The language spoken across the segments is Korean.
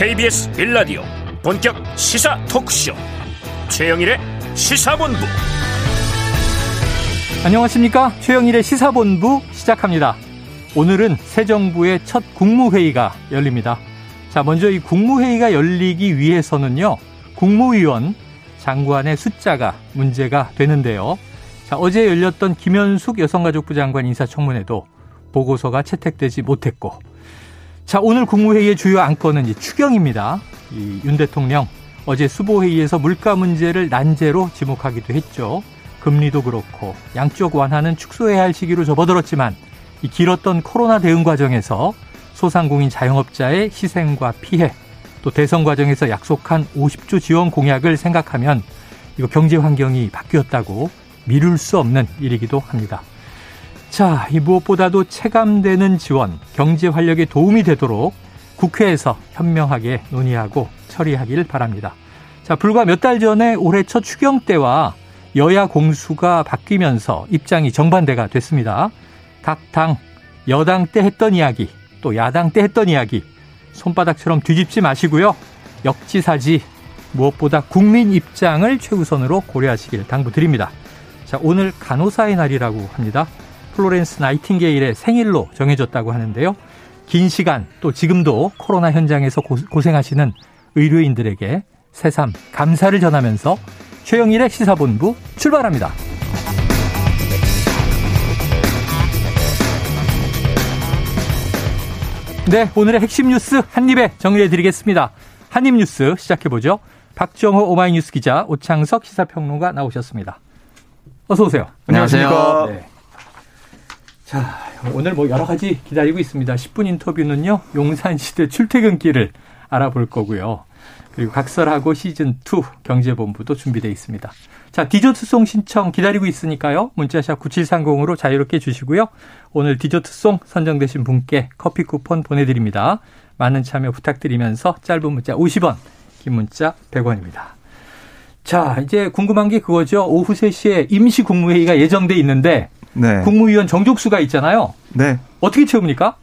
KBS 빌라디오 본격 시사 토크쇼. 최영일의 시사본부. 안녕하십니까? 최영일의 시사본부 시작합니다. 오늘은 새 정부의 첫 국무회의가 열립니다. 자 먼저 이 국무회의가 열리기 위해서는요 국무위원 장관의 숫자가 문제가 되는데요. 자 어제 열렸던 김현숙 여성가족부 장관 인사청문회도 보고서가 채택되지 못했고 자, 오늘 국무회의의 주요 안건은 이 추경입니다. 이 윤 대통령 어제 수보회의에서 물가 문제를 난제로 지목하기도 했죠. 금리도 그렇고 양쪽 완화는 축소해야 할 시기로 접어들었지만 이 길었던 코로나 대응 과정에서 소상공인 자영업자의 희생과 피해 또 대선 과정에서 약속한 50조 지원 공약을 생각하면 이거 경제 환경이 바뀌었다고 미룰 수 없는 일이기도 합니다. 자, 이 무엇보다도 체감되는 지원, 경제 활력에 도움이 되도록 국회에서 현명하게 논의하고 처리하길 바랍니다. 자, 불과 몇 달 전에 올해 첫 추경 때와 여야 공수가 바뀌면서 입장이 정반대가 됐습니다. 각 당, 여당 때 했던 이야기, 또 야당 때 했던 이야기, 손바닥처럼 뒤집지 마시고요. 역지사지, 무엇보다 국민 입장을 최우선으로 고려하시길 당부드립니다. 자, 오늘 간호사의 날이라고 합니다. 플로렌스 나이팅게일의 생일로 정해졌다고 하는데요. 긴 시간 또 지금도 코로나 현장에서 고생하시는 의료인들에게 새삼 감사를 전하면서 최영일의 시사본부 출발합니다. 네, 오늘의 핵심 뉴스 한입에 정리해 드리겠습니다. 한입 뉴스 시작해 보죠. 박정호 오마이뉴스 기자, 오창석 시사평론가 나오셨습니다. 어서 오세요. 안녕하세요. 네. 자, 오늘 뭐 여러 가지 기다리고 있습니다. 10분 인터뷰는요, 용산시대 출퇴근길을 알아볼 거고요. 그리고 각설하고 시즌2 경제본부도 준비되어 있습니다. 자, 디저트송 신청 기다리고 있으니까요. 문자샵 9730으로 자유롭게 주시고요. 오늘 디저트송 선정되신 분께 커피 쿠폰 보내드립니다. 많은 참여 부탁드리면서 짧은 문자 50원, 긴 문자 100원입니다. 자, 이제 궁금한 게 그거죠. 오후 3시에 임시 국무회의가 예정돼 있는데 네. 국무위원 정족수가 있잖아요. 네. 어떻게 채웁니까?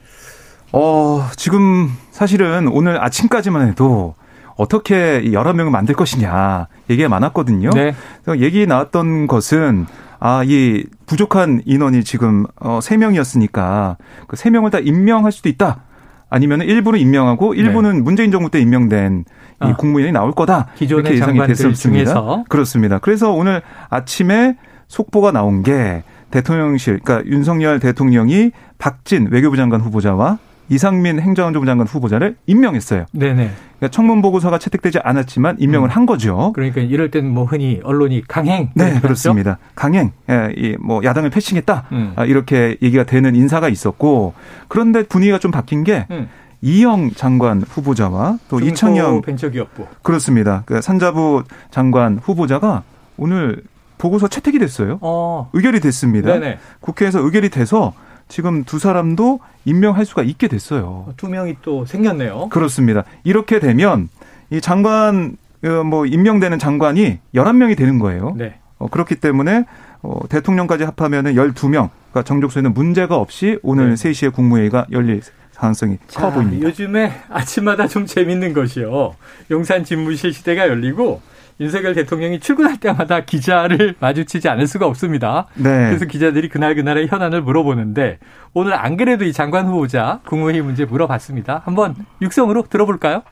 어, 지금 사실은 오늘 아침까지만 해도 어떻게 여러 명을 만들 것이냐 얘기가 많았거든요. 네. 그래서 얘기 나왔던 것은 아, 이 부족한 인원이 지금 어 3명이었으니까 그 3명을 다 임명할 수도 있다. 아니면 일부는 임명하고 일부는 네. 문재인 정부 때 임명된 이 아. 국무위원이 나올 거다. 기존의 이렇게 예상이 됐었습니다. 중에서. 그렇습니다. 그래서 오늘 아침에 속보가 나온 게 대통령실, 그러니까 윤석열 대통령이 박진 외교부 장관 후보자와 이상민 행정안전부 장관 후보자를 임명했어요. 네네. 그러니까 청문 보고서가 채택되지 않았지만 임명을 음. 한 거죠. 그러니까 이럴 때는 뭐 흔히 언론이 강행. 네, 그렇습니다. 강행. 예, 이뭐 야당을 패싱했다. 음. 아, 이렇게 얘기가 되는 인사가 있었고 그런데 분위기가 좀 바뀐 게 음. 이영 장관 후보자와 또 이창영 벤처기업부 그렇습니다. 그 산자부 장관 후보자가 오늘 보고서 채택이 됐어요. 어. 의결이 됐습니다. 네네. 국회에서 의결이 돼서 지금 두 사람도 임명할 수가 있게 됐어요. 두 명이 또 생겼네요. 그렇습니다. 이렇게 되면 이 장관 어, 뭐 임명되는 장관이 11명이 되는 거예요. 네. 어, 그렇기 때문에 어, 대통령까지 합하면은 12명. 그러니까 정족수에는 문제가 없이 오늘 네. 3시에 국무회의가 열릴 가능성이 자, 커 보입니다. 요즘에 아침마다 좀 재밌는 것이요. 용산 집무실 시대가 열리고 윤석열 대통령이 출근할 때마다 기자를 마주치지 않을 수가 없습니다. 네. 그래서 기자들이 그날 그날의 현안을 물어보는데 오늘 안 그래도 이 장관 후보자 국무회의 문제 물어봤습니다. 한번 육성으로 들어볼까요?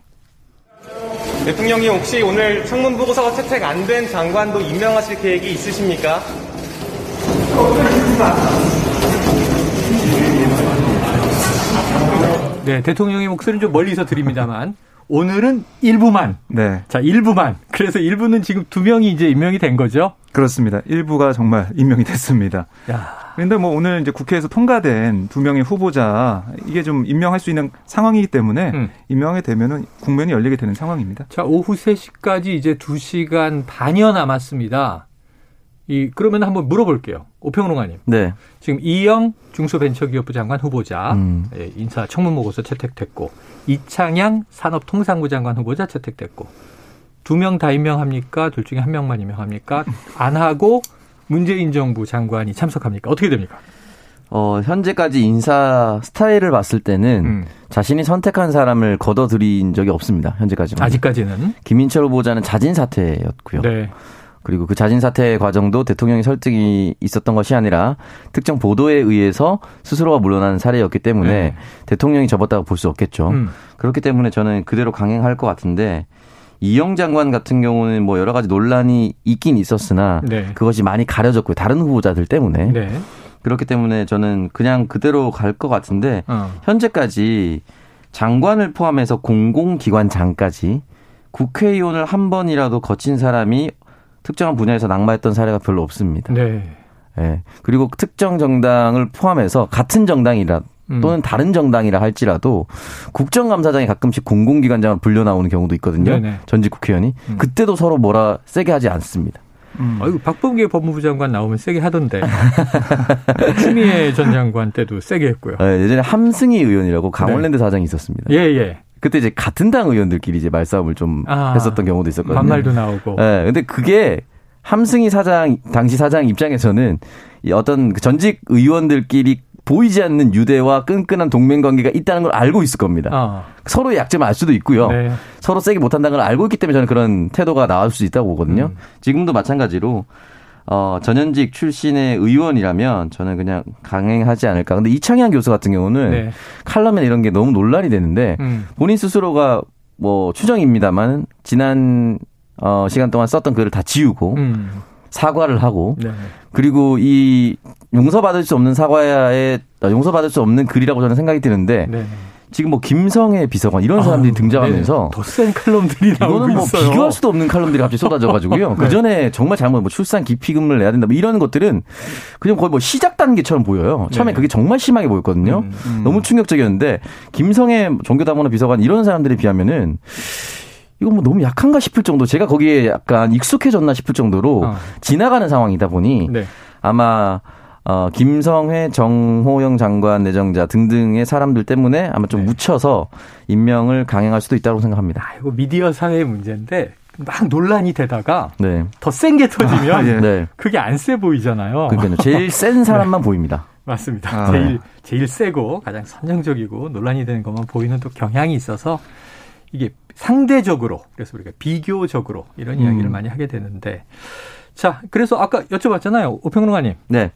대통령이 혹시 오늘 청문 보고서가 채택 안 된 장관도 임명하실 계획이 있으십니까? 네, 대통령의 목소리는 좀 멀리서 드립니다만 오늘은 일부만. 네. 자, 일부만. 그래서 일부는 지금 두 명이 이제 임명이 된 거죠? 그렇습니다. 일부가 정말 임명이 됐습니다. 야. 그런데 뭐 오늘 이제 국회에서 통과된 두 명의 후보자 이게 좀 임명할 수 있는 상황이기 때문에 음. 임명하게 되면은 국면이 열리게 되는 상황입니다. 자, 오후 3시까지 이제 2시간 반여 남았습니다. 이 그러면 한번 물어볼게요. 오평롱아님. 네. 지금 이영 중소벤처기업부 장관 후보자 음. 예, 인사 청문 보고서 채택됐고 이창양 산업통상부 장관 후보자 채택됐고 두 명 다 임명합니까? 둘 중에 한 명만 임명합니까? 안 하고 문재인 정부 장관이 참석합니까? 어떻게 됩니까? 어, 현재까지 인사 스타일을 봤을 때는 음. 자신이 선택한 사람을 걷어들인 적이 없습니다. 현재까지는. 아직까지는. 김인철 후보자는 자진 사퇴였고요. 네. 그리고 그 자진 사퇴 과정도 대통령의 설득이 있었던 것이 아니라 특정 보도에 의해서 스스로가 물러난 사례였기 때문에 네. 대통령이 접었다고 볼 수 없겠죠. 음. 그렇기 때문에 저는 그대로 강행할 것 같은데 이영 장관 같은 경우는 뭐 여러 가지 논란이 있긴 있었으나 네. 그것이 많이 가려졌고요. 다른 후보자들 때문에. 네. 그렇기 때문에 저는 그냥 그대로 갈 것 같은데 어. 현재까지 장관을 포함해서 공공기관장까지 국회의원을 한 번이라도 거친 사람이 특정한 분야에서 낙마했던 사례가 별로 없습니다. 네. 네. 그리고 특정 정당을 포함해서 같은 정당이라 음. 또는 다른 정당이라 할지라도 국정감사장이 가끔씩 공공기관장을 불려 나오는 경우도 있거든요. 네네. 전직 국회의원이 음. 그때도 서로 뭐라 세게 하지 않습니다. 음. 아이고 박범계 법무부 장관 나오면 세게 하던데. 추미애 전 장관 때도 세게 했고요. 네, 예전에 함승희 의원이라고 강원랜드 네. 사장이 있었습니다. 예, 예. 그때 이제 같은 당 의원들끼리 이제 말싸움을 좀 아, 했었던 경우도 있었거든요. 반말도 나오고. 네, 근데 그게 함승희 사장 당시 사장 입장에서는 어떤 그 전직 의원들끼리 보이지 않는 유대와 끈끈한 동맹 관계가 있다는 걸 알고 있을 겁니다. 어. 서로의 약점을 알 수도 있고요. 네. 서로 세게 못한다는 걸 알고 있기 때문에 저는 그런 태도가 나올 수 있다고 보거든요. 음. 지금도 마찬가지로 어, 전현직 출신의 의원이라면 저는 그냥 강행하지 않을까. 근데 이창현 교수 같은 경우는 네. 칼럼에 이런 게 너무 논란이 되는데 음. 본인 스스로가 뭐 추정입니다만 지난 어, 시간 동안 썼던 글을 다 지우고 음. 사과를 하고 네. 그리고 이 용서받을 수 없는 사과에 용서받을 수 없는 글이라고 저는 생각이 드는데 네. 지금 뭐 김성애 비서관 이런 사람들이 아, 등장하면서 네. 더센 칼럼들이 이거는 뭐 있어요. 비교할 수도 없는 칼럼들이 갑자기 쏟아져가지고요. 네. 그 전에 정말 잘못 뭐 출산 기피금을 내야 된다 뭐 이런 것들은 그냥 거의 뭐 시작 단계처럼 보여요. 처음에 네. 그게 정말 심하게 보였거든요. 음, 음. 너무 충격적이었는데 김성애 종교다문화 비서관 이런 사람들에 비하면은 이거 뭐 너무 약한가 싶을 정도 제가 거기에 약간 익숙해졌나 싶을 정도로 어. 지나가는 상황이다 보니 네. 아마 어, 김성회, 정호영 장관 내정자 등등의 사람들 때문에 아마 좀 네. 묻혀서 임명을 강행할 수도 있다고 생각합니다. 아, 이거 미디어 사회의 문제인데 막 논란이 되다가 네. 더 센 게 터지면 아, 예. 네. 그게 안 세 보이잖아요. 그러니까요. 제일 센 사람만 네. 보입니다. 맞습니다. 아, 제일 제일 세고 가장 선정적이고 논란이 되는 것만 보이는 또 경향이 있어서 이게 상대적으로 그래서 우리가 비교적으로 이런 이야기를 음. 많이 하게 되는데 자 그래서 아까 여쭤봤잖아요 오평론가님. 네.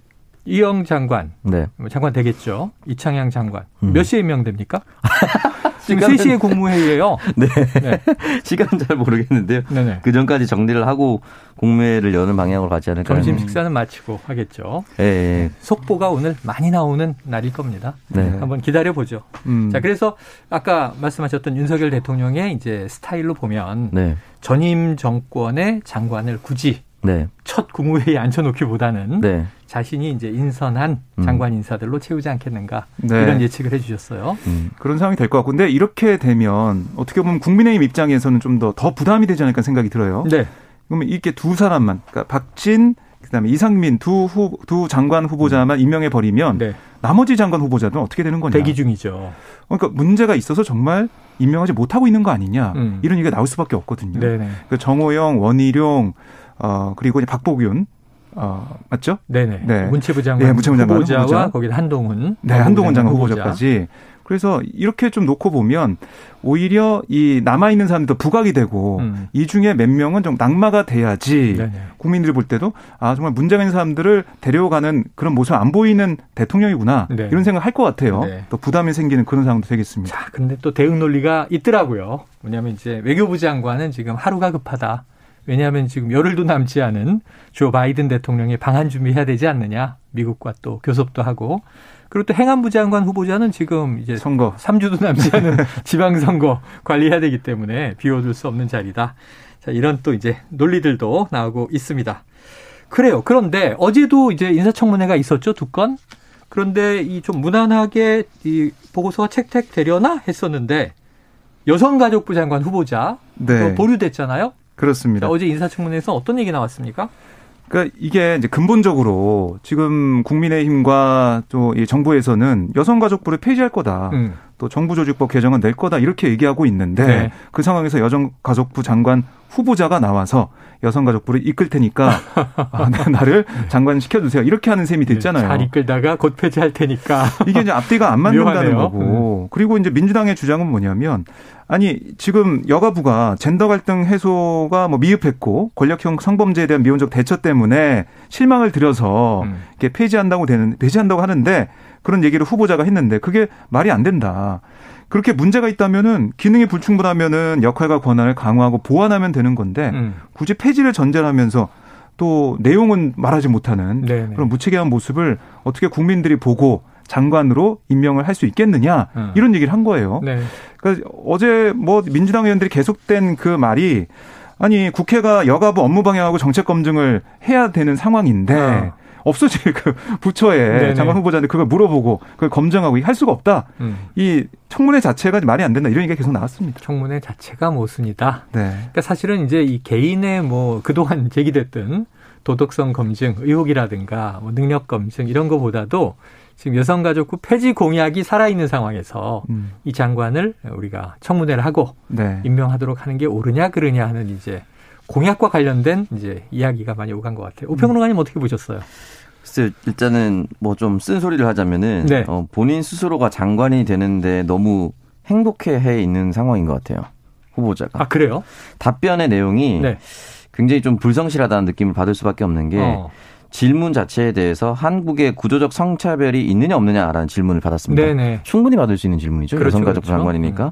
이영 장관, 네. 뭐 장관 되겠죠. 이창양 장관 음. 몇 시에 임명됩니까? 지금 3시에 국무회의예요. 네. 네. 시간은 잘 모르겠는데요. 네네. 그 전까지 정리를 하고 공무회를 여는 방향으로 가지 않을까. 점심 식사는 마치고 하겠죠. 네. 네. 속보가 오늘 많이 나오는 날일 겁니다. 네. 한번 기다려 보죠. 음. 자, 그래서 아까 말씀하셨던 윤석열 대통령의 이제 스타일로 보면 네. 전임 정권의 장관을 굳이 네. 첫 국무회의에 앉혀놓기보다는 네. 자신이 이제 인선한 음. 장관 인사들로 채우지 않겠는가 네. 이런 예측을 해주셨어요. 음. 그런 상황이 될 것 같고, 근데 이렇게 되면 어떻게 보면 국민의힘 입장에서는 좀 더더 부담이 되지 않을까 생각이 들어요. 네. 그러면 이렇게 두 사람만, 그러니까 박진 그다음에 이상민 두 후 두 장관 후보자만 음. 임명해 버리면 네. 나머지 장관 후보자들은 어떻게 되는 거냐? 대기 중이죠. 그러니까 문제가 있어서 정말 임명하지 못하고 있는 거 아니냐 음. 이런 얘기가 나올 수밖에 없거든요. 네네. 그 정호영, 원희룡, 어 그리고 이제 박보균 어, 맞죠? 네네. 네. 문체부 장관 네, 문체부 장관 후보자와 후보자. 거기 한동훈. 네, 한동훈 장관 후보자까지. 그래서 이렇게 좀 놓고 보면 오히려 이 남아 있는 사람들도 부각이 되고 음. 이 중에 몇 명은 좀 낙마가 돼야지 네네. 국민들이 볼 때도 아 정말 문제가 있는 사람들을 데려가는 그런 모습 안 보이는 대통령이구나 네. 이런 생각 할 것 같아요. 네. 또 부담이 생기는 그런 상황도 되겠습니다. 자, 근데 또 대응 논리가 있더라고요. 뭐냐면 이제 외교부 장관은 지금 하루가 급하다. 왜냐하면 지금 열흘도 남지 않은 조 바이든 대통령이 방한 준비해야 되지 않느냐. 미국과 또 교섭도 하고. 그리고 또 행안부 장관 후보자는 지금 이제 선거 3주도 남지 않은 지방선거 관리해야 되기 때문에 비워둘 수 없는 자리다. 자, 이런 또 이제 논리들도 나오고 있습니다. 그래요. 그런데 어제도 이제 인사청문회가 있었죠. 두 건. 그런데 이 좀 무난하게 이 보고서가 책택되려나 했었는데 여성가족부 장관 후보자 네. 보류됐잖아요. 그렇습니다. 어제 인사청문회에서 어떤 얘기 나왔습니까? 그러니까 이게 이제 근본적으로 지금 국민의힘과 또 이 정부에서는 여성가족부를 폐지할 거다. 음. 또 정부조직법 개정은 낼 거다 이렇게 얘기하고 있는데 네. 그 상황에서 여성가족부 장관 후보자가 나와서 여성가족부를 이끌 테니까 아, 나를 장관 시켜주세요. 이렇게 하는 셈이 됐잖아요. 잘 이끌다가 곧 폐지할 테니까. 이게 이제 앞뒤가 안 맞는다는 거고. 음. 그리고 이제 민주당의 주장은 뭐냐면 아니 지금 여가부가 젠더 갈등 해소가 뭐 미흡했고 권력형 성범죄에 대한 미온적 대처 때문에 실망을 들여서 음. 이게 폐지한다고 되는 폐지한다고 하는데 그런 얘기를 후보자가 했는데 그게 말이 안 된다. 그렇게 문제가 있다면은 기능이 불충분하면은 역할과 권한을 강화하고 보완하면 되는 건데 음. 굳이 폐지를 전제하면서 또 내용은 말하지 못하는 네네. 그런 무책임한 모습을 어떻게 국민들이 보고 장관으로 임명을 할 수 있겠느냐 음. 이런 얘기를 한 거예요. 네. 그러니까 어제 뭐 민주당 의원들이 계속된 그 말이 아니 국회가 여가부 업무 방향하고 정책 검증을 해야 되는 상황인데 어. 없어질 그 부처에 장관 후보자한테 그걸 물어보고 그걸 검증하고 할 수가 없다. 음. 이 청문회 자체가 말이 안 된다 이런 얘기가 계속 나왔습니다. 청문회 자체가 모순이다. 네. 그러니까 사실은 이제 이 개인의 뭐 그동안 제기됐던 도덕성 검증 의혹이라든가 뭐 능력 검증 이런 거보다도 지금 여성가족부 폐지 공약이 살아있는 상황에서 음. 이 장관을 우리가 청문회를 하고 네. 임명하도록 하는 게 옳으냐 그르냐 하는 이제 공약과 관련된 이제 이야기가 많이 오간 것 같아요. 오평론가님 음. 어떻게 보셨어요? 글쎄 일단은 뭐 좀 쓴소리를 하자면은 네. 어, 본인 스스로가 장관이 되는데 너무 행복해해 있는 상황인 것 같아요. 후보자가. 아 그래요? 답변의 내용이 네. 굉장히 좀 불성실하다는 느낌을 받을 수밖에 없는 게 어. 질문 자체에 대해서 한국의 구조적 성차별이 있느냐 없느냐라는 질문을 받았습니다. 네네. 충분히 받을 수 있는 질문이죠. 그렇죠, 여성가족부 그렇죠. 장관이니까. 음.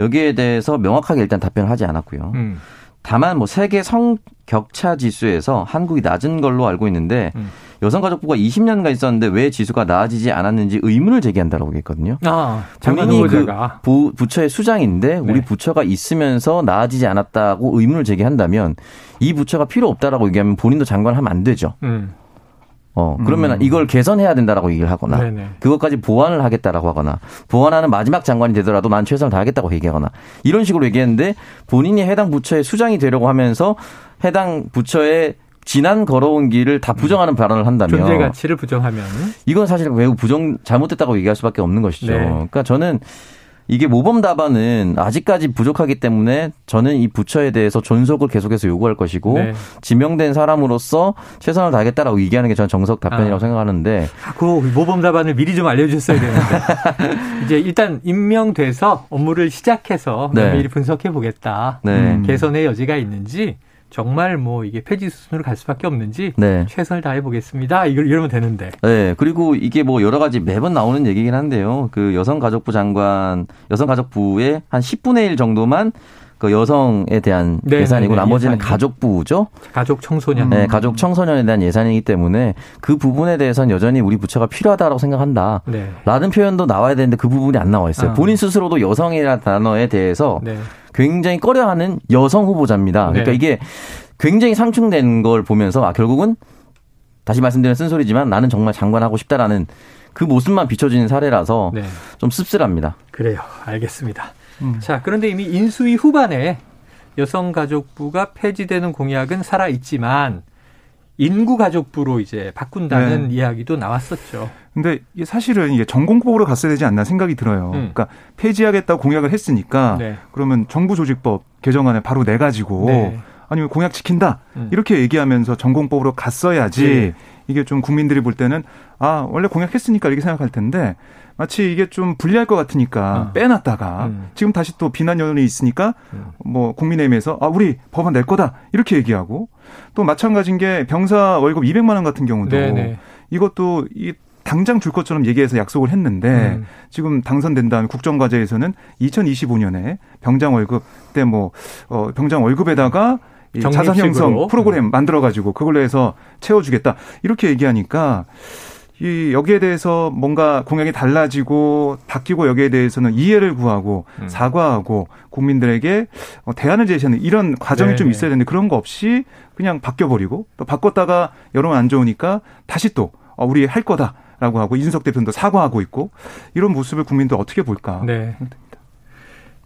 여기에 대해서 명확하게 일단 답변을 하지 않았고요. 음. 다만 뭐 세계 성 격차 지수에서 한국이 낮은 걸로 알고 있는데 음. 여성가족부가 20년간 있었는데 왜 지수가 나아지지 않았는지 의문을 제기한다라고 했거든요. 아, 본인이 그 부, 부처의 수장인데 우리 네. 부처가 있으면서 나아지지 않았다고 의문을 제기한다면 이 부처가 필요 없다라고 얘기하면 본인도 장관을 하면 안 되죠. 음. 어, 그러면 음. 이걸 개선해야 된다라고 얘기를 하거나 네네. 그것까지 보완을 하겠다라고 하거나 보완하는 마지막 장관이 되더라도 난 최선을 다하겠다고 얘기하거나 이런 식으로 얘기했는데 본인이 해당 부처의 수장이 되려고 하면서 해당 부처의 지난 걸어온 길을 다 부정하는 발언을 한다면 존재 가치를 부정하면 이건 사실 매우 부정 잘못됐다고 얘기할 수밖에 없는 것이죠. 네. 그러니까 저는 이게 모범 답안은 아직까지 부족하기 때문에 저는 이 부처에 대해서 존속을 계속해서 요구할 것이고 네. 지명된 사람으로서 최선을 다하겠다라고 얘기하는 게 저는 정석 답변이라고 아. 생각하는데 아, 그 모범 답안을 미리 좀 알려주셨어야 되는데 이제 일단 임명돼서 업무를 시작해서 네. 미리 분석해 보겠다 네. 개선의 여지가 있는지 정말 뭐 이게 폐지 수순으로 갈 수밖에 없는지 네. 최선을 다해 보겠습니다. 이걸 이러면 되는데. 네. 그리고 이게 뭐 여러 가지 매번 나오는 얘기긴 한데요. 그 여성가족부 장관, 여성가족부의 한 10분의 1 정도만 그 여성에 대한 네, 예산이고 네, 네, 나머지는 예산이요. 가족부죠. 가족 청소년. 네, 가족 청소년에 대한 예산이기 때문에 그 부분에 대해서는 여전히 우리 부처가 필요하다고 생각한다. 네. 라는 표현도 나와야 되는데 그 부분이 안 나와 있어요. 아. 본인 스스로도 여성이라는 단어에 대해서 네. 굉장히 꺼려하는 여성 후보자입니다. 그러니까 네. 이게 굉장히 상충된 걸 보면서 아 결국은 다시 말씀드리는 쓴소리지만 나는 정말 장관하고 싶다라는 그 모습만 비춰지는 사례라서 네. 좀 씁쓸합니다. 그래요. 알겠습니다. 음. 자, 그런데 이미 인수위 후반에 여성가족부가 폐지되는 공약은 살아있지만 인구 가족부로 이제 바꾼다는 네. 이야기도 나왔었죠. 근데 이게 사실은 이게 전공법으로 갔어야 되지 않나 생각이 들어요. 음. 그러니까 폐지하겠다고 공약을 했으니까 네. 그러면 정부 조직법 개정안에 바로 내 가지고 네. 아니면 공약 지킨다 음. 이렇게 얘기하면서 전공법으로 갔어야지 네. 이게 좀 국민들이 볼 때는 아 원래 공약했으니까 이렇게 생각할 텐데 마치 이게 좀 불리할 것 같으니까 어. 빼놨다가 음. 지금 다시 또 비난 여론이 있으니까 음. 뭐 국민의힘에서 아 우리 법안 낼 거다 이렇게 얘기하고 또 마찬가지인 게 병사 월급 200만 원 같은 경우도 네네. 이것도 이 당장 줄 것처럼 얘기해서 약속을 했는데 음. 지금 당선된 다음에 국정과제에서는 2025년에 병장 월급 때 뭐 어, 병장 월급에다가 자산 형성 프로그램 만들어 가지고 그걸로 해서 채워주겠다 이렇게 얘기하니까 이 여기에 대해서 뭔가 공약이 달라지고 바뀌고 여기에 대해서는 이해를 구하고 음. 사과하고 국민들에게 어, 대안을 제시하는 이런 과정이 네네. 좀 있어야 되는데 그런 거 없이 그냥 바뀌어 버리고 또 바꿨다가 여론 안 좋으니까 다시 또 어, 우리 할 거다라고 하고 이준석 대표도 사과하고 있고 이런 모습을 국민도 어떻게 볼까? 네.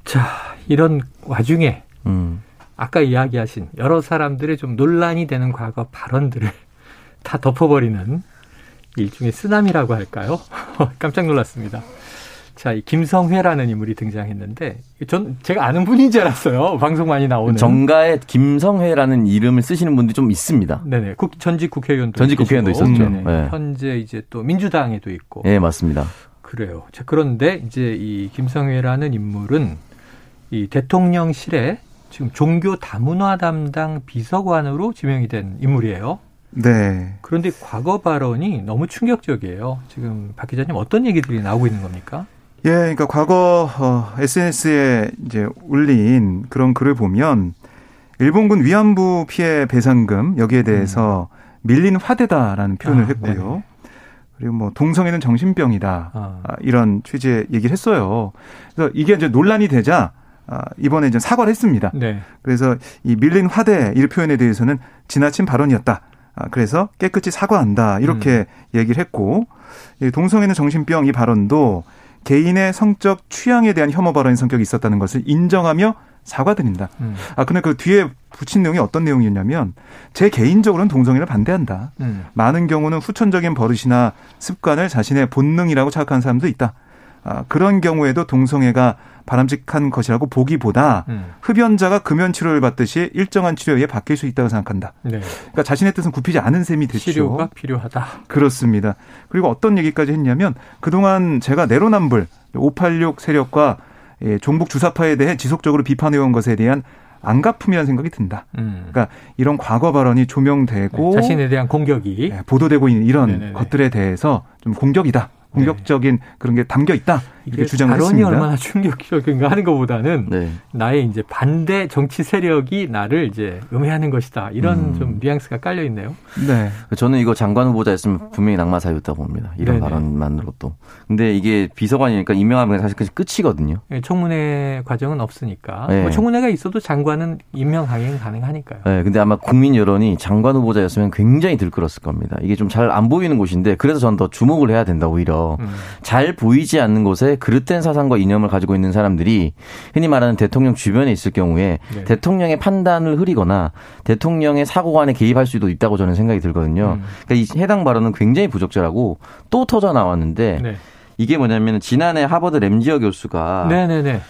자 이런 와중에 음. 아까 이야기하신 여러 사람들의 좀 논란이 되는 과거 발언들을 다 덮어버리는 일종의 쓰나미라고 할까요? 깜짝 놀랐습니다. 자, 이 김성회라는 인물이 등장했는데 전 제가 아는 분인 줄 알았어요. 방송 많이 나오는. 정가에 김성회라는 이름을 쓰시는 분들이 좀 있습니다. 네네. 국, 전직 국회의원도 전직 국회의원도 있었죠. 네. 현재 이제 또 민주당에도 있고. 네, 맞습니다. 그래요. 자, 그런데 이제 이 김성회라는 인물은 이 대통령실에 지금 종교 다문화 담당 비서관으로 지명이 된 인물이에요. 네. 그런데 과거 발언이 너무 충격적이에요. 지금 박 기자님 어떤 얘기들이 나오고 있는 겁니까? 예, 그러니까 과거 어, SNS에 이제 올린 그런 글을 보면 일본군 위안부 피해 배상금 여기에 대해서 음. 밀린 화대다라는 표현을 아, 했고요. 네네. 그리고 뭐 동성애는 정신병이다 아. 아. 이런 취지의 얘기를 했어요. 그래서 이게 이제 논란이 되자 아, 이번에 이제 사과를 했습니다. 네. 그래서 이 밀린 화대 이 표현에 대해서는 지나친 발언이었다. 아, 그래서 깨끗이 사과한다. 이렇게 음. 얘기를 했고, 동성애는 정신병 이 발언도 개인의 성적 취향에 대한 혐오 발언의 성격이 있었다는 것을 인정하며 사과드립니다. 음. 아, 근데 그 뒤에 붙인 내용이 어떤 내용이었냐면, 제 개인적으로는 동성애를 반대한다. 음. 많은 경우는 후천적인 버릇이나 습관을 자신의 본능이라고 생각하는 사람도 있다. 아, 그런 경우에도 동성애가 바람직한 것이라고 보기보다 음. 흡연자가 금연 치료를 받듯이 일정한 치료에 바뀔 수 있다고 생각한다. 네. 그러니까 자신의 뜻은 굽히지 않은 셈이 됐죠. 치료가 필요하다. 그렇습니다. 그리고 어떤 얘기까지 했냐면 그동안 제가 내로남불 586 세력과 예, 종북 주사파에 대해 지속적으로 비판해온 것에 대한 안가품이라는 생각이 든다. 음. 그러니까 이런 과거 발언이 조명되고 네, 자신에 대한 공격이 네, 보도되고 있는 이런 네네네. 것들에 대해서 좀 공격이다. 공격적인 네. 그런 게 담겨 있다 이렇게 주장을 발언이 했습니다. 얼마나 충격적인가 하는 것보다는 네. 나의 이제 반대 정치 세력이 나를 이제 음해하는 것이다 이런 음. 좀 뉘앙스가 깔려 있네요. 네, 저는 이거 장관 후보자였으면 분명히 낙마 사유였다고 봅니다. 이런 네네. 발언만으로도. 근데 이게 비서관이니까 임명하면 사실 끝이거든요. 네, 청문회 과정은 없으니까 네. 뭐 청문회가 있어도 장관은 임명 강행 가능하니까요. 네, 근데 아마 국민 여론이 장관 후보자였으면 굉장히 들끓었을 겁니다. 이게 좀 잘 안 보이는 곳인데 그래서 저는 더 주목을 해야 된다 오히려. 음. 잘 보이지 않는 곳에 그릇된 사상과 이념을 가지고 있는 사람들이 흔히 말하는 대통령 주변에 있을 경우에 네. 대통령의 판단을 흐리거나 대통령의 사고관에 개입할 수도 있다고 저는 생각이 들거든요. 음. 그러니까 이 해당 발언은 굉장히 부적절하고 또 터져 나왔는데 네. 이게 뭐냐면 지난해 하버드 램지어 교수가 네네네.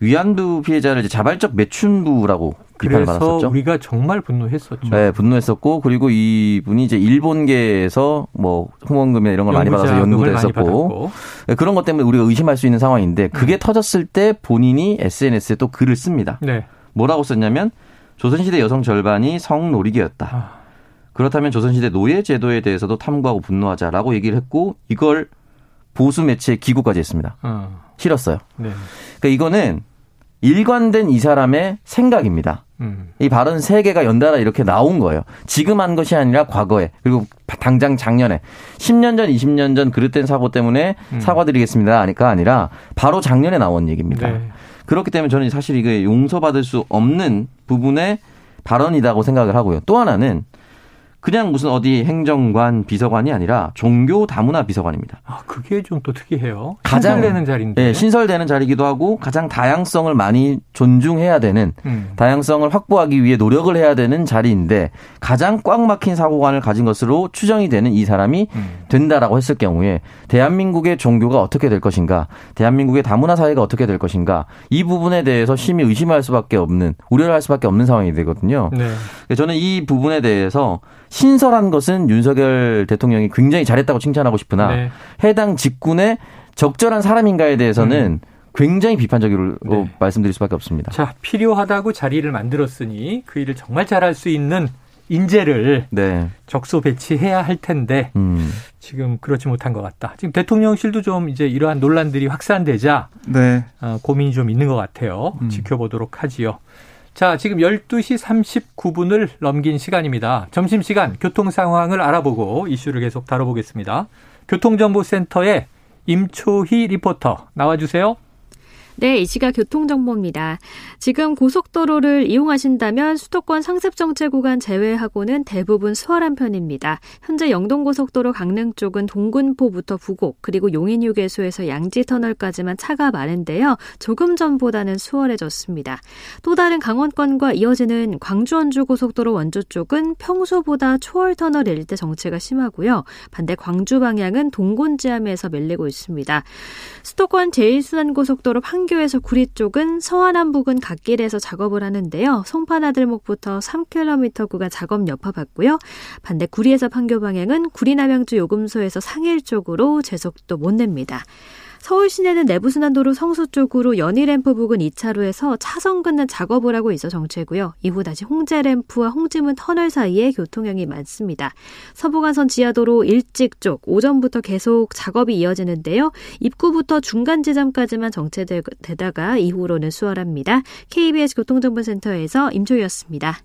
위안부 피해자를 이제 자발적 매춘부라고 비판을 받았었죠. 우리가 정말 분노했었죠. 네, 분노했었고 그리고 이분이 이제 일본계에서 뭐 후원금이나 이런 걸 많이 받아서 연구도 했었고 네, 그런 것 때문에 우리가 의심할 수 있는 상황인데 그게 음. 터졌을 때 본인이 SNS에 또 글을 씁니다. 네. 뭐라고 썼냐면 조선시대 여성 절반이 성노리개였다. 아. 그렇다면 조선시대 노예 제도에 대해서도 탐구하고 분노하자라고 얘기를 했고 이걸 보수 매체 기고까지 했습니다. 어. 싫었어요. 네. 그러니까 이거는 일관된 이 사람의 생각입니다. 음. 이 발언 세 개가 연달아 이렇게 나온 거예요. 지금 한 것이 아니라 과거에 그리고 당장 작년에 10년 전, 20년 전 그릇된 사고 때문에 음. 사과드리겠습니다. 하니까 아니라 바로 작년에 나온 얘기입니다. 네. 그렇기 때문에 저는 사실 이게 용서받을 수 없는 부분의 발언이라고 생각을 하고요. 또 하나는 그냥 무슨 어디 행정관 비서관이 아니라 종교 다문화 비서관입니다. 아, 그게 좀 또 특이해요. 가장 신설되는 자리인데. 네, 신설되는 자리기도 하고 가장 다양성을 많이 존중해야 되는 음. 다양성을 확보하기 위해 노력을 해야 되는 자리인데 가장 꽉 막힌 사고관을 가진 것으로 추정이 되는 이 사람이 음. 된다라고 했을 경우에 대한민국의 종교가 어떻게 될 것인가, 대한민국의 다문화 사회가 어떻게 될 것인가 이 부분에 대해서 심히 의심할 수밖에 없는 우려를 할 수밖에 없는 상황이 되거든요. 네. 저는 이 부분에 대해서 신설한 것은 윤석열 대통령이 굉장히 잘했다고 칭찬하고 싶으나 네. 해당 직군의 적절한 사람인가에 대해서는 음. 굉장히 비판적으로 네. 말씀드릴 수밖에 없습니다. 자, 필요하다고 자리를 만들었으니 그 일을 정말 잘할 수 있는 인재를 네. 적소 배치해야 할 텐데 음. 지금 그렇지 못한 것 같다. 지금 대통령실도 좀 이제 이러한 논란들이 확산되자 네. 어, 고민이 좀 있는 것 같아요. 음. 지켜보도록 하지요. 자, 지금 12시 39분을 넘긴 시간입니다. 점심시간 교통 상황을 알아보고 이슈를 계속 다뤄보겠습니다. 교통정보센터의 임초희 리포터 나와주세요. 네, 이 시각 교통정보입니다. 지금 고속도로를 이용하신다면 수도권 상습정체 구간 제외하고는 대부분 수월한 편입니다. 현재 영동고속도로 강릉 쪽은 동군포부터 부곡, 그리고 용인휴게소에서 양지터널까지만 차가 많은데요. 조금 전보다는 수월해졌습니다. 또 다른 강원권과 이어지는 광주원주고속도로 원주 쪽은 평소보다 초월터널 일대 정체가 심하고요. 반대 광주 방향은 동곤지암에서 밀리고 있습니다. 수도권 제1순환고속도로 판교 에서 구리 쪽은 서안남 부근 갓길에서 작업을 하는데요. 송파나들목부터 3km 구간 작업 여파 받고요. 반대 구리에서 판교 방향은 구리 남양주 요금소에서 상일 쪽으로 제속도 못 냅니다. 서울 시내는 내부순환도로 성수 쪽으로 연희램프 부근 2차로에서 차선 긋는 작업을 하고 있어 정체고요. 이후 다시 홍제램프와 홍지문 터널 사이에 교통량이 많습니다. 서부간선 지하도로 일찍 쪽 오전부터 계속 작업이 이어지는데요. 입구부터 중간 지점까지만 정체되다가 이후로는 수월합니다. KBS 교통정보센터에서 임초희였습니다.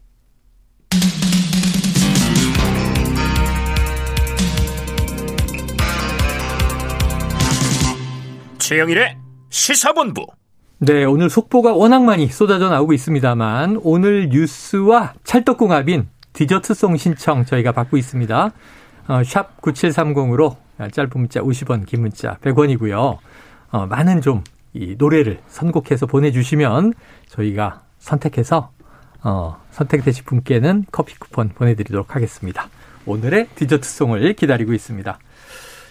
최영일의 시사본부. 네, 오늘 속보가 워낙 많이 쏟아져 나오고 있습니다만 오늘 뉴스와 찰떡궁합인 디저트송 신청 저희가 받고 있습니다. 어, 샵 9730으로 짧은 문자 50원, 긴 문자 100원이고요. 어, 많은 좀 이 노래를 선곡해서 보내주시면 저희가 선택해서 어, 선택되신 분께는 커피 쿠폰 보내드리도록 하겠습니다. 오늘의 디저트송을 기다리고 있습니다.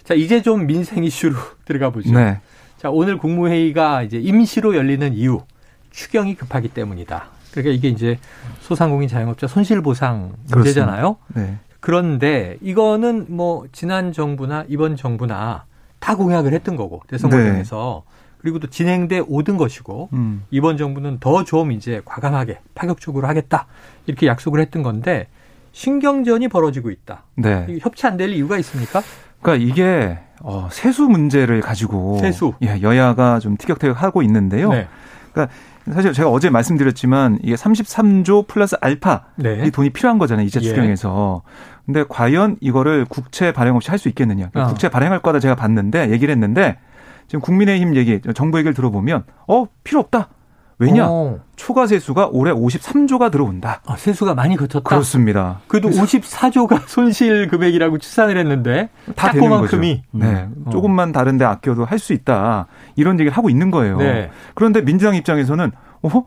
자, 이제 좀 민생 이슈로 들어가 보죠. 네. 자, 오늘 국무회의가 이제 임시로 열리는 이유, 추경이 급하기 때문이다. 그러니까 이게 이제 소상공인 자영업자 손실보상 문제잖아요. 네. 그런데 이거는 뭐 지난 정부나 이번 정부나 다 공약을 했던 거고 대선 과정에서 네. 그리고 또 진행돼 오던 것이고 음. 이번 정부는 더 좀 이제 과감하게 파격적으로 하겠다 이렇게 약속을 했던 건데 신경전이 벌어지고 있다. 네. 협치 안 될 이유가 있습니까? 그러니까 이게 어, 세수 문제를 가지고 세수. 예, 여야가 좀 티격태격하고 있는데요. 네. 그러니까 사실 제가 어제 말씀드렸지만 이게 33조 플러스 알파 네. 이 돈이 필요한 거잖아요. 이자 추경에서. 예. 근데 과연 이거를 국채 발행 없이 할 수 있겠느냐. 그러니까 어. 국채 발행할 거다 제가 봤는데 얘기를 했는데 지금 국민의힘 얘기, 정부 얘기를 들어보면 어 필요 없다. 왜냐? 오. 초과 세수가 올해 53조가 들어온다. 아, 세수가 많이 거쳤다. 그렇습니다. 그래도 54조가 손실 금액이라고 추산을 했는데 다 되는 거죠. 네, 음. 조금만 다른데 아껴도 할 수 있다. 이런 얘기를 하고 있는 거예요. 네. 그런데 민주당 입장에서는 어?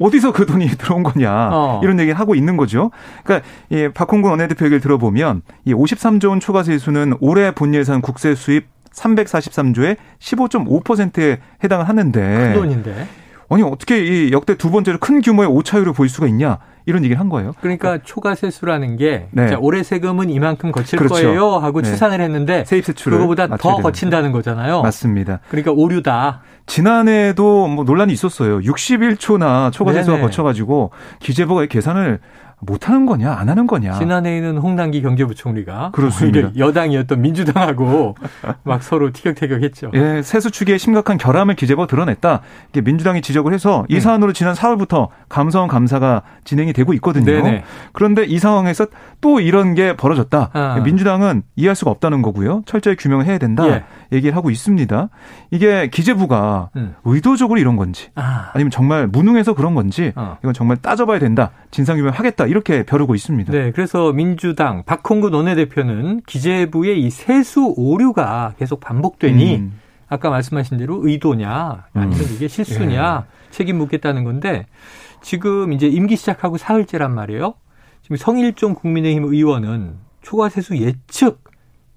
어디서 그 돈이 들어온 거냐 어. 이런 얘기를 하고 있는 거죠. 그러니까 이 박홍근 원내대표 얘기를 들어보면 이 53조 원 초과 세수는 올해 본 예산 국세 수입 343조의 15.5%에 해당을 하는데 큰 돈인데 아니 어떻게 이 역대 두 번째로 큰 규모의 오차율을 보일 수가 있냐 이런 얘기를 한 거예요. 그러니까 초과 세수라는 게 네. 자, 올해 세금은 이만큼 거칠 그렇죠. 거예요 하고 네. 추산을 했는데 세입 세출을 그거보다 더 거친다는 거잖아요. 맞습니다. 그러니까 오류다. 지난해도 뭐 논란이 있었어요. 61초나 초과 세수가 거쳐가지고 기재부가 계산을 못하는 거냐 안 하는 거냐. 지난해에는 홍남기 경제부총리가 그렇습니다. 여당이었던 민주당하고 막 서로 티격태격했죠. 예, 세수 추기에 심각한 결함을 기재부가 드러냈다. 이게 민주당이 지적을 해서 이 네. 사안으로 지난 4월부터 감사원 감사가 진행이 되고 있거든요. 네네. 그런데 이 상황에서 또 이런 게 벌어졌다. 아. 민주당은 이해할 수가 없다는 거고요. 철저히 규명을 해야 된다. 예. 얘기를 하고 있습니다. 이게 기재부가 음. 의도적으로 이런 건지 아. 니면 정말 무능해서 그런 건지 어. 이건 정말 따져봐야 된다. 진상규명 하겠다. 이렇게 벼르고 있습니다. 네, 그래서 민주당 박홍근 원내대표는 기재부의 이 세수 오류가 계속 반복되니 음. 아까 말씀하신 대로 의도냐 아니면 음. 이게 실수냐 예. 책임 묻겠다는 건데 지금 이제 임기 시작하고 사흘째란 말이에요. 지금 성일종 국민의힘 의원은 초과 세수 예측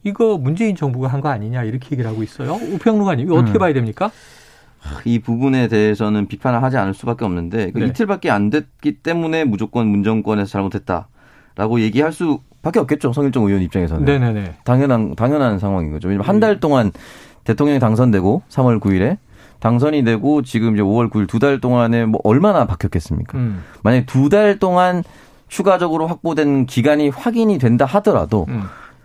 이거 문재인 정부가 한 거 아니냐 이렇게 얘기를 하고 있어요. 우평론가님 이거 어떻게 음. 봐야 됩니까? 이 부분에 대해서는 비판을 하지 않을 수밖에 없는데 그 네. 이틀밖에 안 됐기 때문에 무조건 문정권에서 잘못했다라고 얘기할 수밖에 없겠죠 성일종 의원 입장에서는 네네네. 당연한 당연한 상황인 거죠. 왜냐면 한 달 동안 대통령이 당선되고 3월 9일에 당선이 되고 지금 이제 5월 9일 두 달 동안에 뭐 얼마나 바뀌었겠습니까? 음. 만약 두 달 동안 추가적으로 확보된 기간이 확인이 된다 하더라도 음.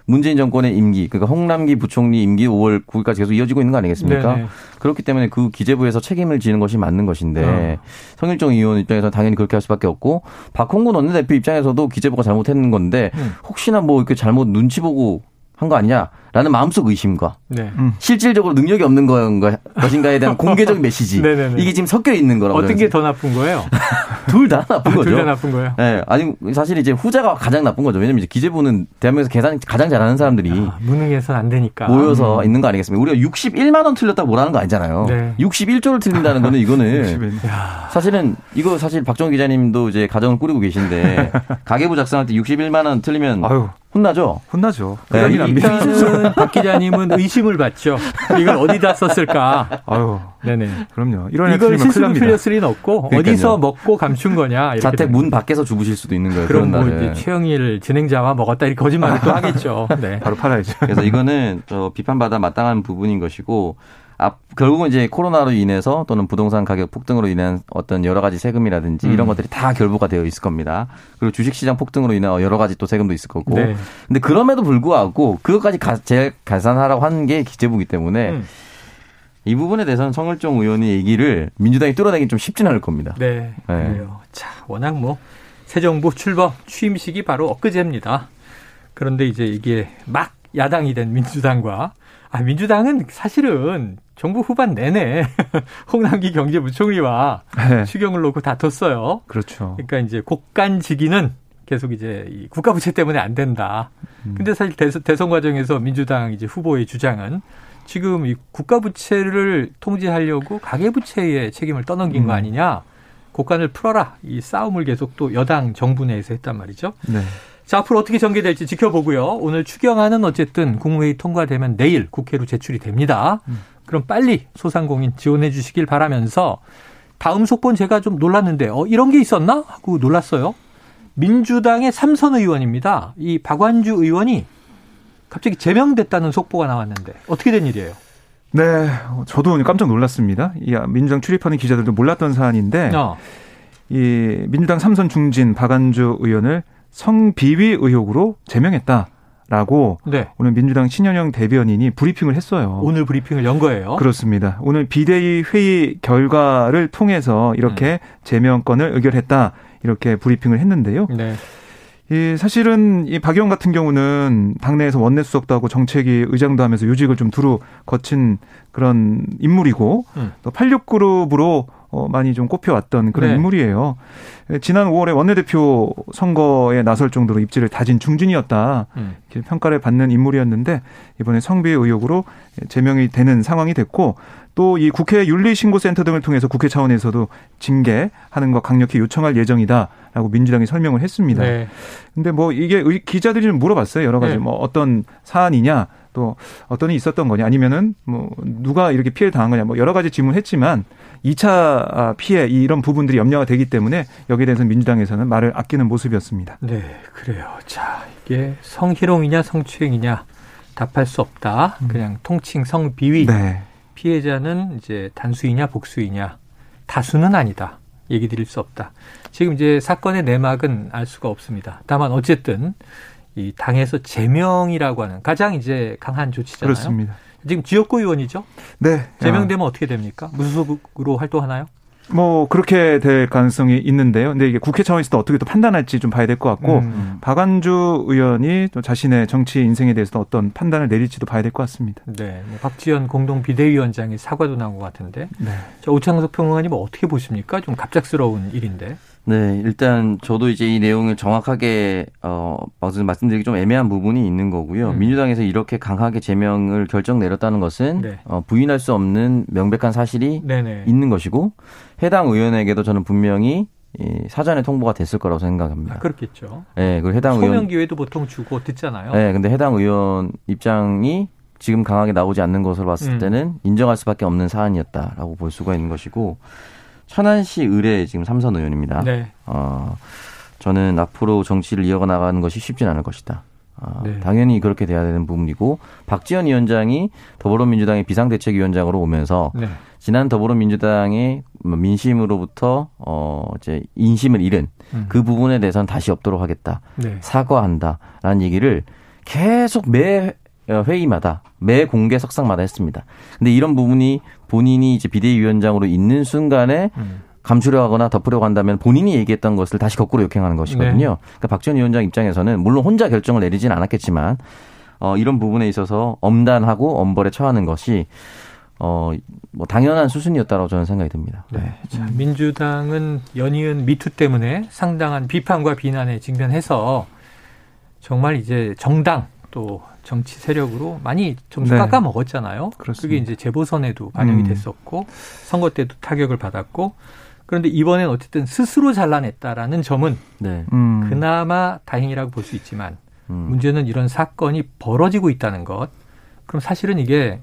문재인 정권의 임기, 그러니까 홍남기 부총리 임기 5월 9일까지 계속 이어지고 있는 거 아니겠습니까? 네네. 그렇기 때문에 그 기재부에서 책임을 지는 것이 맞는 것인데 어. 성일종 의원 입장에서 당연히 그렇게 할 수밖에 없고 박홍근 원내대표 입장에서도 기재부가 잘못했는 건데 음. 혹시나 뭐 이렇게 잘못 눈치 보고 한 거 아니냐라는 마음속 의심과 네. 음. 실질적으로 능력이 없는 것인가에 대한 공개적 메시지 이게 지금 섞여 있는 거라고 어떤 게 더 나쁜 거예요? 둘 다 나쁜 거죠. 둘 다 나쁜 거예요. 네, 아니 사실 이제 후자가 가장 나쁜 거죠. 왜냐면 이제 기재부는 대한민국에서 계산 가장 잘하는 사람들이 아, 무능해서는 안 되니까 모여서 음. 있는 거 아니겠습니까? 우리가 61만 원 틀렸다고 뭐라는 거 아니잖아요. 네. 61조를 틀린다는 거는 이거는 사실은 이거 사실 박정우 기자님도 이제 가정을 꾸리고 계신데 가계부 작성할 때 61만 원 틀리면 아유. 혼나죠? 혼나죠. 네, 일단은 박 기자님은 의심을 받죠. 이걸 어디다 썼을까? 아유. 네네. 그럼요. 이런 이걸 실수로 틀렸을 리는 없고 그러니까요. 어디서 먹고 감춘 거냐. 자택 문 밖에서 주무실 수도 있는 거예요. 그럼 뭐 이제 최영일 진행자와 먹었다 이렇게 거짓말을 또 하겠죠. 네. 바로 팔아야죠. 그래서 이거는 저 비판받아 마땅한 부분인 것이고 앞, 결국은 이제 코로나로 인해서 또는 부동산 가격 폭등으로 인한 어떤 여러 가지 세금이라든지 음. 이런 것들이 다 결부가 되어 있을 겁니다. 그리고 주식시장 폭등으로 인한 여러 가지 또 세금도 있을 거고. 네. 근데 그럼에도 불구하고 그것까지 가, 재 계산하라고 하는 게 기재부기 때문에 음. 이 부분에 대해서는 성일종 의원의 얘기를 민주당이 뚫어내기 좀 쉽진 않을 겁니다. 네. 네. 그래요. 자, 워낙 뭐 새 정부 출범 취임식이 바로 엊그제입니다. 그런데 이제 이게 막 야당이 된 민주당과 아, 민주당은 사실은 정부 후반 내내 홍남기 경제부총리와 네. 추경을 놓고 다퉜어요. 그렇죠. 그러니까 이제 곡간지기는 계속 이제 이 국가부채 때문에 안 된다. 음. 근데 사실 대선, 대선 과정에서 민주당 이제 후보의 주장은 지금 이 국가부채를 통제하려고 가계부채의 책임을 떠넘긴 음. 거 아니냐. 곡간을 풀어라. 이 싸움을 계속 또 여당 정부 내에서 했단 말이죠. 네. 자, 앞으로 어떻게 전개될지 지켜보고요. 오늘 추경안은 어쨌든 국무회의 통과되면 내일 국회로 제출이 됩니다. 음. 그럼 빨리 소상공인 지원해 주시길 바라면서 다음 속본 제가 좀 놀랐는데 어 이런 게 있었나 하고 놀랐어요. 민주당의 삼선 의원입니다. 이 박완주 의원이 갑자기 제명됐다는 속보가 나왔는데 어떻게 된 일이에요? 네, 저도 깜짝 놀랐습니다. 이 민주당 출입하는 기자들도 몰랐던 사안인데 어. 이 민주당 삼선 중진 박완주 의원을 성비위 의혹으로 제명했다. 라고 네. 오늘 민주당 신현영 대변인이 브리핑을 했어요. 오늘 브리핑을 연 거예요. 그렇습니다. 오늘 비대위 회의 결과를 통해서 이렇게 음. 제명권을 의결했다. 이렇게 브리핑을 했는데요. 네. 이 사실은 이 박영 같은 경우는 당내에서 원내 수석도 하고 정책위 의장도 하면서 요직을 좀 두루 거친 그런 인물이고 음. 또 86그룹으로 어, 많이 좀 꼽혀왔던 그런 네. 인물이에요. 지난 5월에 원내대표 선거에 나설 정도로 입지를 다진 중진이었다. 음. 평가를 받는 인물이었는데 이번에 성비의 의혹으로 제명이 되는 상황이 됐고 또 이 국회 윤리신고센터 등을 통해서 국회 차원에서도 징계하는 것 강력히 요청할 예정이다라고 민주당이 설명을 했습니다. 네. 근데 뭐 이게 기자들이 좀 물어봤어요. 여러 가지 네. 뭐 어떤 사안이냐 또 어떤 일이 있었던 거냐 아니면은 뭐 누가 이렇게 피해를 당한 거냐 뭐 여러 가지 질문했지만 2차 피해 이런 부분들이 염려가 되기 때문에 여기에 대해서 민주당에서는 말을 아끼는 모습이었습니다. 네, 그래요. 자, 이게 성희롱이냐 성추행이냐 답할 수 없다. 음. 그냥 통칭 성비위. 네. 피해자는 이제 단수이냐 복수이냐 다수는 아니다. 얘기 드릴 수 없다. 지금 이제 사건의 내막은 알 수가 없습니다. 다만 어쨌든 이 당에서 제명이라고 하는 가장 이제 강한 조치잖아요. 그렇습니다. 지금 지역구 의원이죠? 네. 제명되면 어떻게 됩니까? 무슨 소속으로 활동하나요? 뭐 그렇게 될 가능성이 있는데요. 근데 이게 국회 차원에서 어떻게 또 판단할지 좀 봐야 될 것 같고 음. 박안주 의원이 또 자신의 정치 인생에 대해서 어떤 판단을 내릴지도 봐야 될 것 같습니다. 네, 뭐 박지원 공동 비대위원장의 사과도 나온 것 같은데. 네. 자, 오창석 평론가님 어떻게 보십니까? 좀 갑작스러운 일인데. 네, 일단 저도 이제 이 내용을 정확하게 어 말씀드리기 좀 애매한 부분이 있는 거고요. 음. 민주당에서 이렇게 강하게 제명을 결정 내렸다는 것은 네. 어, 부인할 수 없는 명백한 사실이 네네. 있는 것이고 해당 의원에게도 저는 분명히 이 사전에 통보가 됐을 거라고 생각합니다. 아, 그렇겠죠. 네, 그 해당 의원 소명 기회도 보통 주고 듣잖아요. 네, 근데 해당 의원 입장이 지금 강하게 나오지 않는 것으로 봤을 음. 때는 인정할 수밖에 없는 사안이었다라고 볼 수가 있는 것이고 천안시 의뢰 지금 삼선 의원입니다. 네. 어, 저는 앞으로 정치를 이어가 나가는 것이 쉽진 않을 것이다. 어, 네. 당연히 그렇게 돼야 되는 부분이고 박지원 위원장이 더불어민주당의 비상대책위원장으로 오면서 네. 지난 더불어민주당의 민심으로부터 어 이제 인심을 잃은 음. 그 부분에 대해서는 다시 없도록 하겠다. 네. 사과한다라는 얘기를 계속 매 회의마다 매 공개 석상마다 했습니다. 근데 이런 부분이 본인이 이제 비대위원장으로 있는 순간에 음. 감추려 하거나 덮으려고 한다면 본인이 얘기했던 것을 다시 거꾸로 역행하는 것이거든요. 네. 그러니까 박지원 위원장 입장에서는 물론 혼자 결정을 내리지는 않았겠지만 어, 이런 부분에 있어서 엄단하고 엄벌에 처하는 것이 어, 뭐 당연한 수순이었다고 저는 생각이 듭니다. 네. 자, 민주당은 연이은 미투 때문에 상당한 비판과 비난에 직면해서 정말 이제 정당 또 정치 세력으로 많이 점수 네. 깎아 먹었잖아요. 그게 이제 재보선에도 반영이 음. 됐었고 선거 때도 타격을 받았고 그런데 이번엔 어쨌든 스스로 잘라냈다라는 점은 네. 음. 그나마 다행이라고 볼 수 있지만 음. 문제는 이런 사건이 벌어지고 있다는 것. 그럼 사실은 이게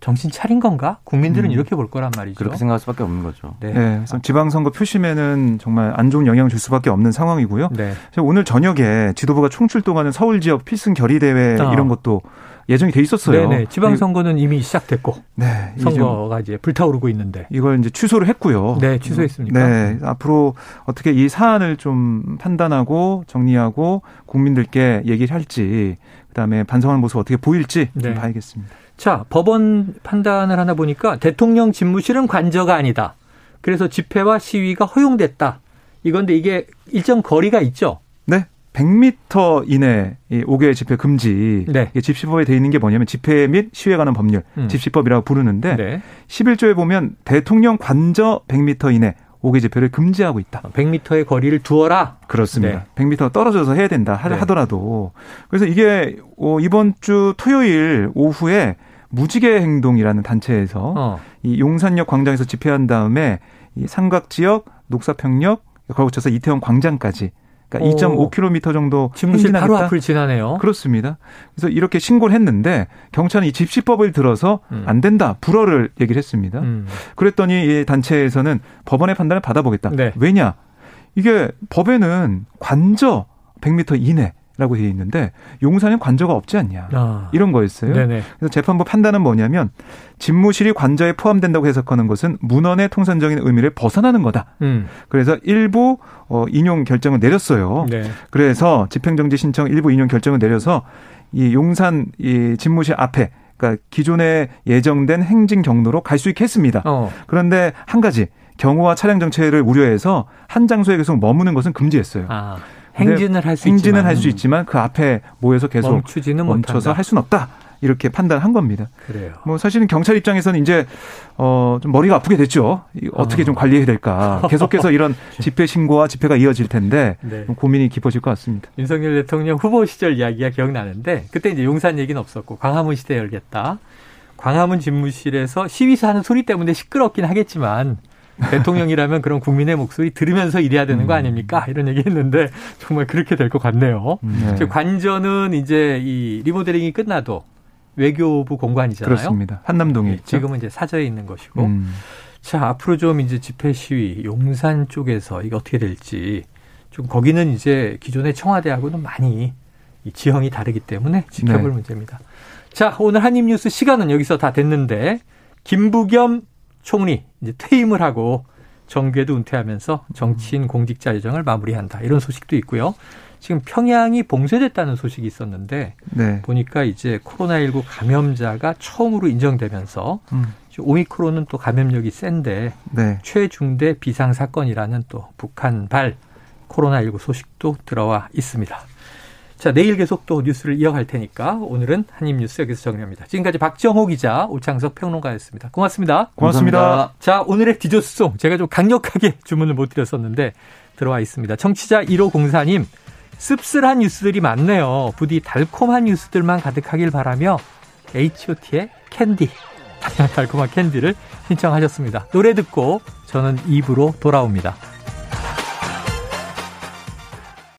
정신 차린 건가? 국민들은 음. 이렇게 볼 거란 말이죠. 그렇게 생각할 수밖에 없는 거죠. 네. 네 지방선거 표심에는 정말 안 좋은 영향을 줄 수밖에 없는 상황이고요. 네. 오늘 저녁에 지도부가 총출동하는 서울 지역 필승 결의 대회 어. 이런 것도 예정이 돼 있었어요. 네네. 지방선거는 이미 시작됐고 네. 선거가 이제 불타오르고 있는데 이걸 이제 취소를 했고요. 네, 취소했습니까? 네. 앞으로 어떻게 이 사안을 좀 판단하고 정리하고 국민들께 얘기를 할지 그다음에 반성하는 모습 어떻게 보일지 네. 좀 봐야겠습니다. 자, 법원 판단을 하나 보니까 대통령 집무실은 관저가 아니다. 그래서 집회와 시위가 허용됐다. 이건데 이게 일정 거리가 있죠. 네. 100m 이내 5개 집회 금지. 네. 집시법에 돼 있는 게 뭐냐면 집회 및 시위에 관한 법률, 음. 집시법이라고 부르는데 네. 11조에 보면 대통령 관저 100m 이내 5개 집회를 금지하고 있다. 100m의 거리를 두어라. 그렇습니다. 네. 100m 떨어져서 해야 된다 네. 하더라도. 그래서 이게 어, 이번 주 토요일 오후에 무지개 행동이라는 단체에서 어. 이 용산역 광장에서 집회한 다음에 이 삼각 지역, 녹사평역, 거쳐서 이태원 광장까지 그러니까 2.5km 정도 집무실 바로 앞을 지나네요. 그렇습니다. 그래서 이렇게 신고를 했는데 경찰은 이 집시법을 들어서 음. 안 된다 불어를 얘기를 했습니다. 음. 그랬더니 이 단체에서는 법원의 판단을 받아보겠다. 네. 왜냐 이게 법에는 관저 100m 이내 라고 되어 있는데 용산에 관저가 없지 않냐 아. 이런 거였어요. 네네. 그래서 재판부 판단은 뭐냐면 집무실이 관저에 포함된다고 해석하는 것은 문헌의 통선적인 의미를 벗어나는 거다. 음. 그래서 일부 어, 인용 결정을 내렸어요. 네. 그래서 집행정지 신청 일부 인용 결정을 내려서 이 용산 이 집무실 앞에 그러니까 기존에 예정된 행진 경로로 갈 수 있게 했습니다. 어. 그런데 한 가지 경호와 차량 정체를 우려해서 한 장소에 계속 머무는 것은 금지했어요. 아. 행진을 할 수 행진은 할수 있지만 그 앞에 모여서 계속 멈추지는 멈춰서 할 수는 없다. 이렇게 판단한 겁니다. 그래요. 뭐 사실은 경찰 입장에서는 이제 어좀 머리가 아프게 됐죠. 어떻게 어. 좀 관리해야 될까. 계속해서 이런 집회 신고와 집회가 이어질 텐데 네. 고민이 깊어질 것 같습니다. 윤석열 대통령 후보 시절 이야기가 기억나는데 그때 이제 용산 얘기는 없었고 광화문 시대 열겠다. 광화문 집무실에서 시위사 하는 소리 때문에 시끄럽긴 하겠지만 대통령이라면 그런 국민의 목소리 들으면서 일해야 되는 거 음. 아닙니까? 이런 얘기 했는데 정말 그렇게 될 것 같네요. 음. 네. 관저는 이제 이 리모델링이 끝나도 외교부 공관이잖아요. 그렇습니다. 한남동에 있죠. 지금은 이제 사저에 있는 것이고. 음. 자, 앞으로 좀 이제 집회 시위 용산 쪽에서 이게 어떻게 될지 좀 거기는 이제 기존의 청와대하고는 많이 이 지형이 다르기 때문에 지켜볼 네. 문제입니다. 자, 오늘 한입뉴스 시간은 여기서 다 됐는데 김부겸 총리 이제 퇴임을 하고 정계도 은퇴하면서 정치인 공직자 예정을 마무리한다. 이런 소식도 있고요. 지금 평양이 봉쇄됐다는 소식이 있었는데 네. 보니까 이제 코로나19 감염자가 처음으로 인정되면서 음. 오미크론은 또 감염력이 센데 네. 최중대 비상 사건이라는 또 북한발 코로나19 소식도 들어와 있습니다. 자, 내일 계속 또 뉴스를 이어갈 테니까 오늘은 한입뉴스 여기서 정리합니다. 지금까지 박정호 기자, 오창석 평론가였습니다. 고맙습니다. 고맙습니다. 감사합니다. 자, 오늘의 디저트송 제가 좀 강력하게 주문을 못 드렸었는데 들어와 있습니다. 청취자 1504님, 씁쓸한 뉴스들이 많네요. 부디 달콤한 뉴스들만 가득하길 바라며 H.O.T의 캔디, 달콤한 캔디를 신청하셨습니다. 노래 듣고 저는 2부로 돌아옵니다.